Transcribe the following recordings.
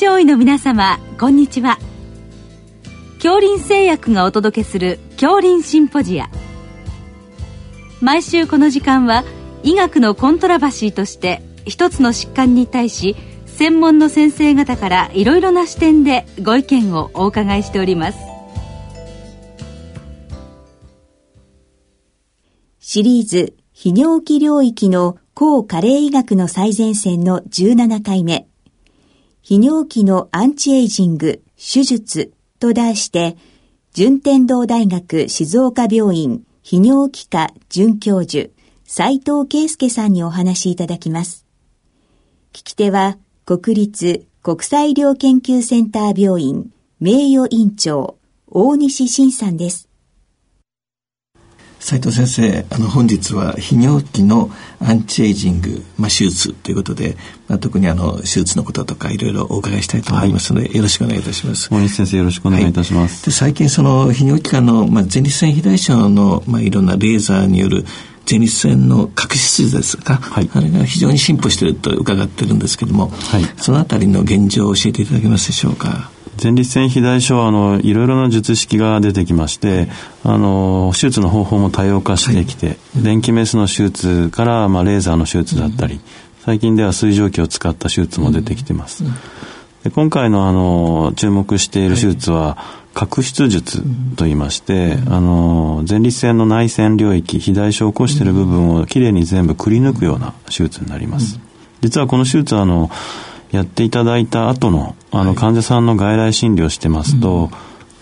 医の皆様こんにちは。恐林製薬がお届けする恐林シンポジア。毎週この時間は医学のコントラバシーとして一つの疾患に対し専門の先生方からいろいろな視点でご意見をお伺いしております。シリーズ泌尿器領域の抗加齢医学の最前線の17回目。泌尿器のアンチエイジング手術と題して、順天堂大学静岡病院泌尿器科准教授、斉藤圭介さんにお話しいただきます。聞き手は、国立国際医療研究センター病院名誉院長、大西晋さんです。斉藤先生あの本日は泌尿器のアンチエイジング、まあ、手術ということで、まあ、特にあの手術のこととかいろいろお伺いしたいと思いますので、はい、よろしくお願いいたします。大西先生よろしくお願いいたします、はい、で最近その泌尿器科の、まあ、前立腺肥大症の、まあ、いろんなレーザーによる前立腺の角質ですか、はい、あれが非常に進歩していると伺ってるんですけども、はい、そのあたりの現状を教えていただけますでしょうか？前立腺肥大症はあのいろいろな術式が出てきまして、あの手術の方法も多様化してきて、はい、電気メスの手術から、まあ、レーザーの手術だったり、最近では水蒸気を使った手術も出てきてます。で今回のあの注目している手術は、角質術と言いまして、あの前立腺の内腺領域肥大症を起こしている部分をきれいに全部くり抜くような手術になります。実はこの手術はあのやっていただいた後のあの患者さんの外来診療してますと、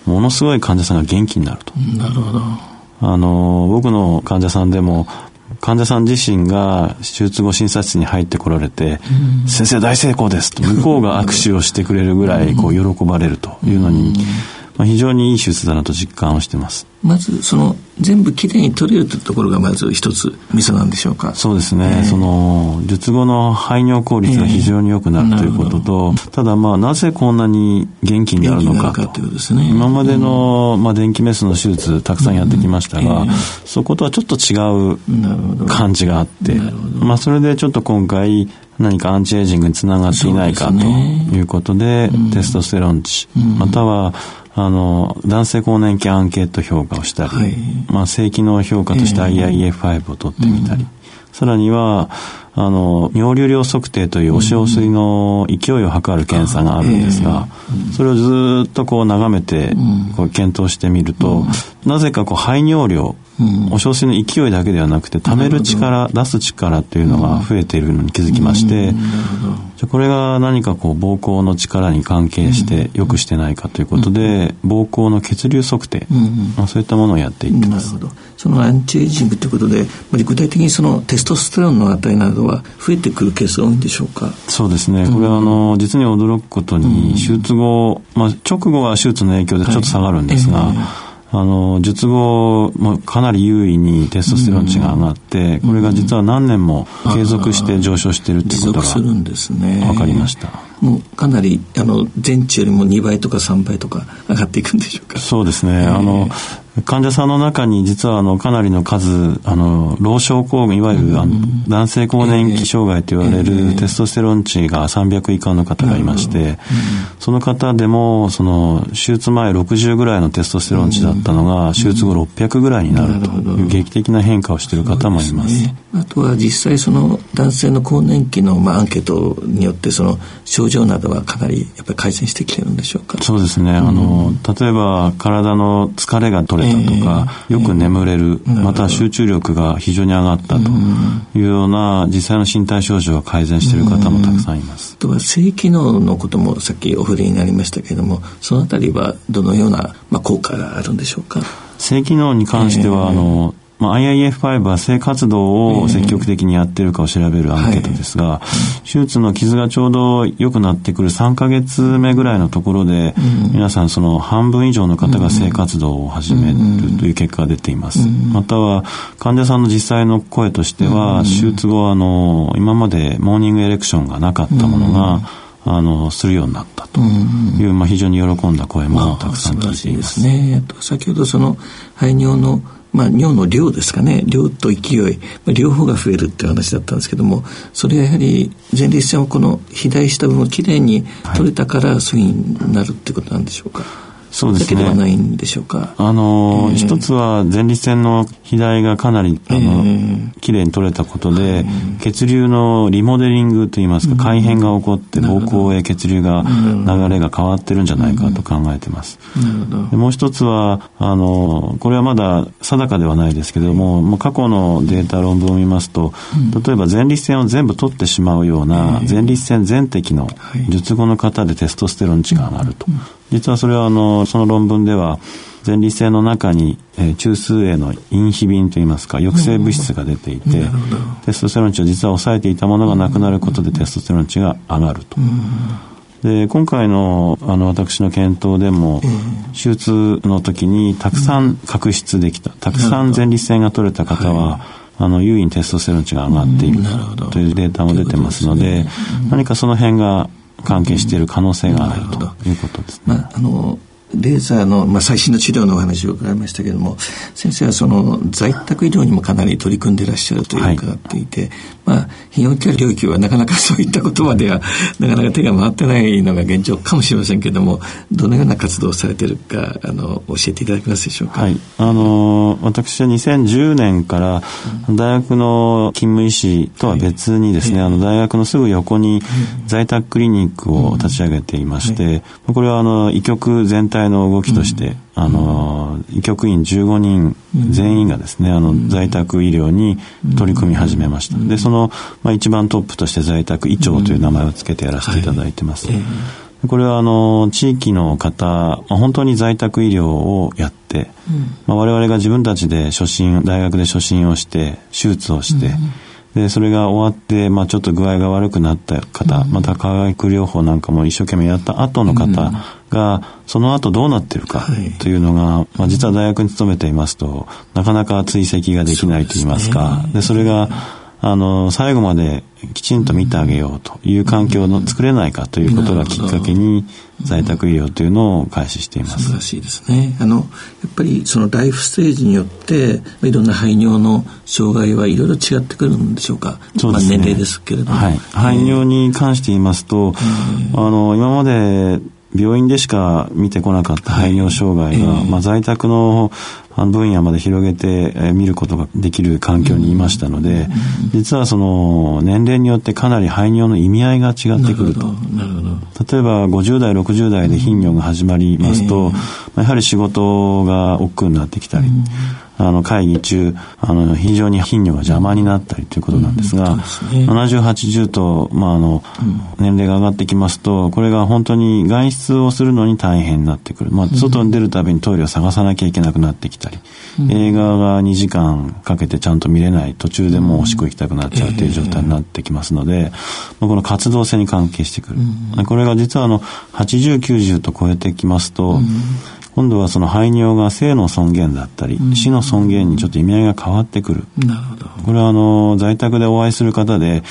うん、ものすごい患者さんが元気になると。なるほど。あの僕の患者さんでも患者さん自身が手術後診察室に入ってこられて、うん、先生大成功ですと向こうが握手をしてくれるぐらいこう喜ばれるというのに、まあ、非常にいい手術だなと実感をしてます。まずその全部きれいに取れるというところがまず一つミソなんでしょうか？そうですね、えー、その術後の排尿効率が非常に良くなる、えー、ということとただまあなぜこんなに元気になるのか。というですね。今までの、まあ、電気メスの手術たくさんやってきましたが、うん。えー、そことはちょっと違う感じがあってまあそれでちょっと今回何かアンチエイジングにつながっていないかということで、でね、テストステロン値、うん、またはあの、男性更年期アンケート評価をしたり、はい、まあ、性機能評価として IIEF5 を取ってみたり、うん、さらには、あの、尿流量測定というお塩水の勢いを測る検査があるんですが、それをずっとこう眺めて、こう検討してみると、なぜかこう排尿量、お小水の勢いだけではなくて、溜める力、出す力っていうのが増えているのに気づきまして、じゃこれが何かこう膀胱の力に関係して良くしてないかということで、膀胱の血流測定、まあ、そういったものをやっていってます。そのアンチエイジングということで、具体的にそのテストステロンの値などは増えてくるケースが多いんでしょうか？そうですね。これはあの、実に驚くことに、手術後、まあ、直後は手術の影響でちょっと下がるんですが、はいえ。ーあの、術後もかなり優位にテストステロン値が上がって、これが実は何年も継続して上昇しているってことが分かりました。もうかなりあの前値よりも2倍とか3倍とか上がっていくんでしょうか？そうですね、あの患者さんの中に実はあのかなりの数あの老症候群いわゆる、あの男性更年期障害と言われるテストステロン値が300以下の方がいまして、その方でもその手術前60ぐらいのテストステロン値だったのが、手術後600ぐらいになるという劇的な変化をしている方もいます。あとは実際その男性の更年期のまあアンケートによってその症状などはかなりやっぱり改善してきてるんでしょうか？そうですね、あの例えば体の疲れが取れたとか、えー、よく眠れる、えー、また集中力が非常に上がったというような実際の身体症状が改善している方もたくさんいます。とは性機能のこともさっきお触れになりましたけれどもそのあたりはどのような、まあ、効果があるんでしょうか？性機能に関しては、えー、あのまあ、IIF5 は性活動を積極的にやってるかを調べるアンケートですが、手術の傷がちょうど良くなってくる3か月目ぐらいのところで、皆さんその半分以上の方が性活動を始めるという結果が出ています。または患者さんの実際の声としては、手術後あの今までモーニングエレクションがなかったものが、あのするようになったという、まあ、非常に喜んだ声もたくさん聞いています。まあ、ね、先ほどその排尿のまあ、尿の量ですかね。量と勢い、まあ、両方が増えるっていう話だったんですけどもそれはやはり前立腺をこの肥大した分をきれいに取れたからそういうふうになるってことなんでしょうか、そうですね。ではないんでしょうか。あの、えー、一つは前立腺の肥大がかなり、あの、えー、きれいに取れたことで、血流のリモデリングといいますか、改変が起こって膀胱へ血流が、流れが変わってるんじゃないかと考えてます。でもう一つは、あの、これはまだ定かではないですけども、もう過去のデータ論文を見ますと、例えば前立腺を全部取ってしまうような、前立腺全摘の術後の方でテストステロン値が上がると。実はそれはあのその論文では前立腺の中に、えー、中枢へのインヒビンといいますか抑制物質が出ていて、テストステロン値を実は抑えていたものがなくなることでテストステロン値が上がると。で今回のあの私の検討でも、手術の時にたくさん確執できた、たくさん前立腺が取れた方は、あの優位にテストステロン値が上がっているというデータも出てますので、何かその辺が関係している可能性があるということですね。まあ、あのレーザーの、まあ、最新の治療のお話を伺いましたけれども先生はその在宅医療にもかなり取り組んでいらっしゃるという伺っていて、はい、まあ泌尿器科領域はなかなかそういった言葉では なかなか手が回ってないのが現状かもしれませんけれどもどのような活動をされているかあの教えていただけますでしょうか？はい、あの私は2010年から大学の勤務医師とは別にですね、はい、あの大学のすぐ横に在宅クリニックを立ち上げていまして、これはあの医局全体の動きとして、あの医局員15人全員がですねあの在宅医療に取り組み始めました。でその、まあ、一番トップとして在宅医長という名前を付けてやらせていただいてます、これはあの地域の方、まあ、本当に在宅医療をやって、まあ、我々が自分たちで初診大学で初診をして手術をして、でそれが終わって、まあ、ちょっと具合が悪くなった方、また化学療法なんかも一生懸命やった後の方が、その後どうなってるかというのが、まあ、実は大学に勤めていますとなかなか追跡ができないといいますかでそれがあの最後まできちんと見てあげようという環境を作れないかということがきっかけに在宅医療というのを開始しています。素晴らしいですね。あのやっぱりそのライフステージによっていろんな排尿の障害はいろいろ違ってくるんでしょうか。そうですね。まあ、年齢ですけれども。はい。排尿に関して言いますと、あの今まで病院でしか見てこなかった排尿障害が、まあ、在宅の分野まで広げて見ることができる環境にいましたので、実はその年齢によってかなり排尿の意味合いが違ってくると。例えば50代、60代で頻尿が始まりますと、やはり仕事が億劫になってきたり、あの会議中あの非常に頻尿が邪魔になったりということなんですが、うんすね、70、80と、まあ、あの年齢が上がってきますとこれが本当に外出をするのに大変になってくる、まあ、外に出るたびにトイレを探さなきゃいけなくなってきたり、うん、映画が2時間かけてちゃんと見れない途中でもうおしっこ行きたくなっちゃうという状態になってきますので、まあ、この活動性に関係してくる、うん、これが実はあの80、90と超えてきますと、今度はその排尿が性の尊厳だったり、死の尊厳にちょっと意味合いが変わってくる。なるほど。これはあの、在宅でお会いする方で、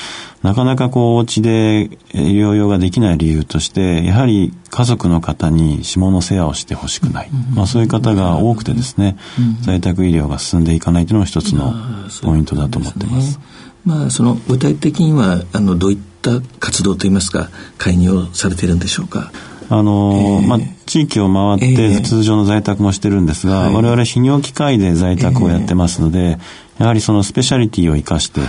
なかなかこう、お家で療養ができない理由として、やはり家族の方に下の世話をしてほしくない。まあそういう方が多くてですね、在宅医療が進んでいかないというのも一つのポイントだと思ってます。まあその具体的には、あの、どういった活動といいますか、介入されているんでしょうか？あの、えー、まあ、地域を回って通常の在宅もしてるんですが、えー、我々泌尿機械で在宅をやってますので、えー、やはりそのスペシャリティを生かして、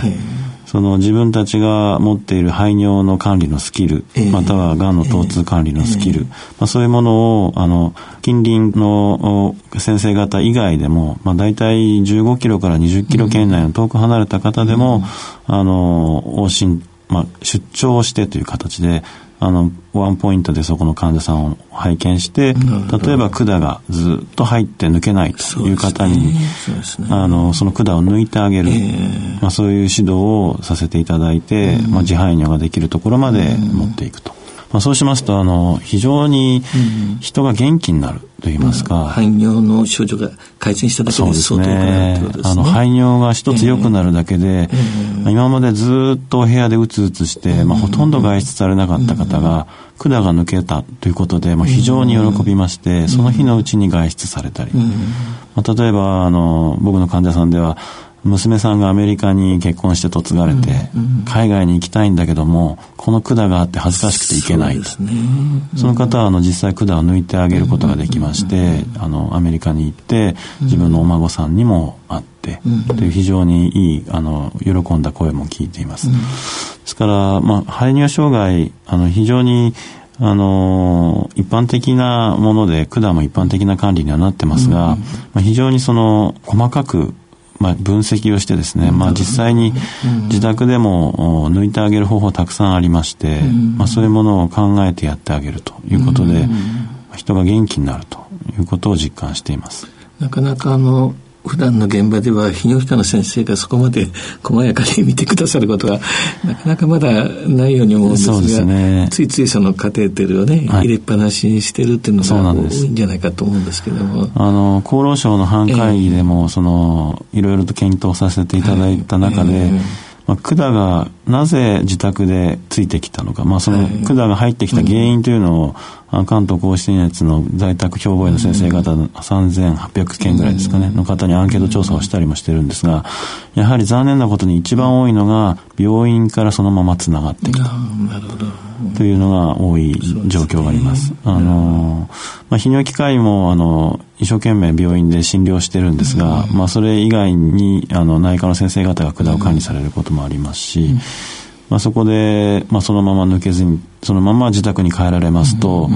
その自分たちが持っている排尿の管理のスキル、またはがんの疼痛管理のスキル、まあ、そういうものを、あの、近隣の先生方以外でも、まあ、大体15キロから20キロ圏内の遠く離れた方でも、あの、往診、まあ、出張をしてという形で、あの、ワンポイントでそこの患者さんを拝見して、例えば管がずっと入って抜けないという方に、そ、ね。ね、あの、その管を抜いてあげる、えー、まあ、そういう指導をさせていただいて、まあ、自排尿ができるところまで持っていくと。まあ、そうしますとあの非常に人が元気になると言いますか、うん、排尿の症状が改善しただけで相当良くなるということですね。あの排尿が一つ良くなるだけで、えー、今までずっと部屋でうつうつして、まあ、ほとんど外出されなかった方が、管が抜けたということで、まあ、非常に喜びまして、その日のうちに外出されたり、まあ、例えばあの僕の患者さんでは娘さんがアメリカに結婚して嫁がれて、海外に行きたいんだけどもこの管があって恥ずかしくて行けないと。そ,、の方はあの実際管を抜いてあげることができまして、あのアメリカに行って自分のお孫さんにも会って、という非常にいいあの喜んだ声も聞いています、ですから、まあ、排尿障害あの非常にあの一般的なもので管も一般的な管理にはなってますが、まあ、非常にその細かくまあ、分析をしてですね、まあ、実際に自宅でも抜いてあげる方法たくさんありまして、まあ、そういうものを考えてやってあげるということで、人が元気になるということを実感しています。なかなかあの普段の現場では泌尿器科の先生がそこまで細やかに見てくださることはなかなかまだないように思うんですがす、ね、ついついそのカテーテルをね、はい、入れっぱなしにしてるっていうのが多いんじゃないかと思うんですけども。あの厚労省の班会議でも、えー、そのいろいろと検討させていただいた中で、はい。えーまあ、管がなぜ自宅でついてきたのか、まあ、その管が入ってきた原因というのを、関東甲信越の在宅兵庫医の先生方3800件ぐらいですかね、の方にアンケート調査をしたりもしてるんですが、やはり残念なことに一番多いのが、病院からそのままつながってきた。というのが多い状況があります。あの、まあ、泌尿器科医も、あの、一生懸命病院で診療してるんですが、まあ、それ以外に、あの、内科の先生方が管を管理されることもありますし、まあ、そこで、まあ、そのまま抜けずにそのまま自宅に帰られますと、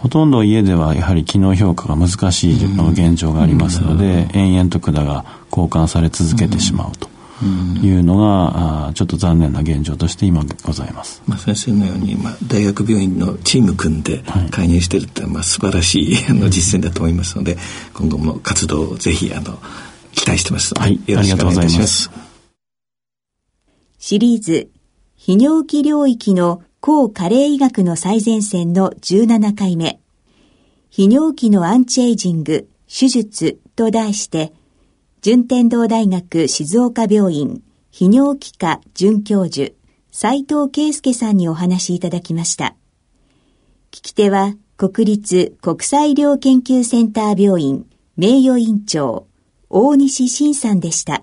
ほとんど家ではやはり機能評価が難しい現状がありますので、延々と管が交換され続けてしまうと。いうのが、あちょっと残念な現状として今ございます。まあ、先生のように、まあ、大学病院のチーム組んで介入してるって、まあ、素晴らしいあの実践だと思いますので、今後も活動をぜひあの期待してますはい、よろしくお願いいます。シリーズ泌尿器領域の抗加齢医学の最前線の17回目、泌尿器のアンチエイジング、手術と題して、順天堂大学静岡病院泌尿器科准教授、斉藤圭介さんにお話しいただきました。聞き手は、国立国際医療研究センター病院名誉院長、大西晋さんでした。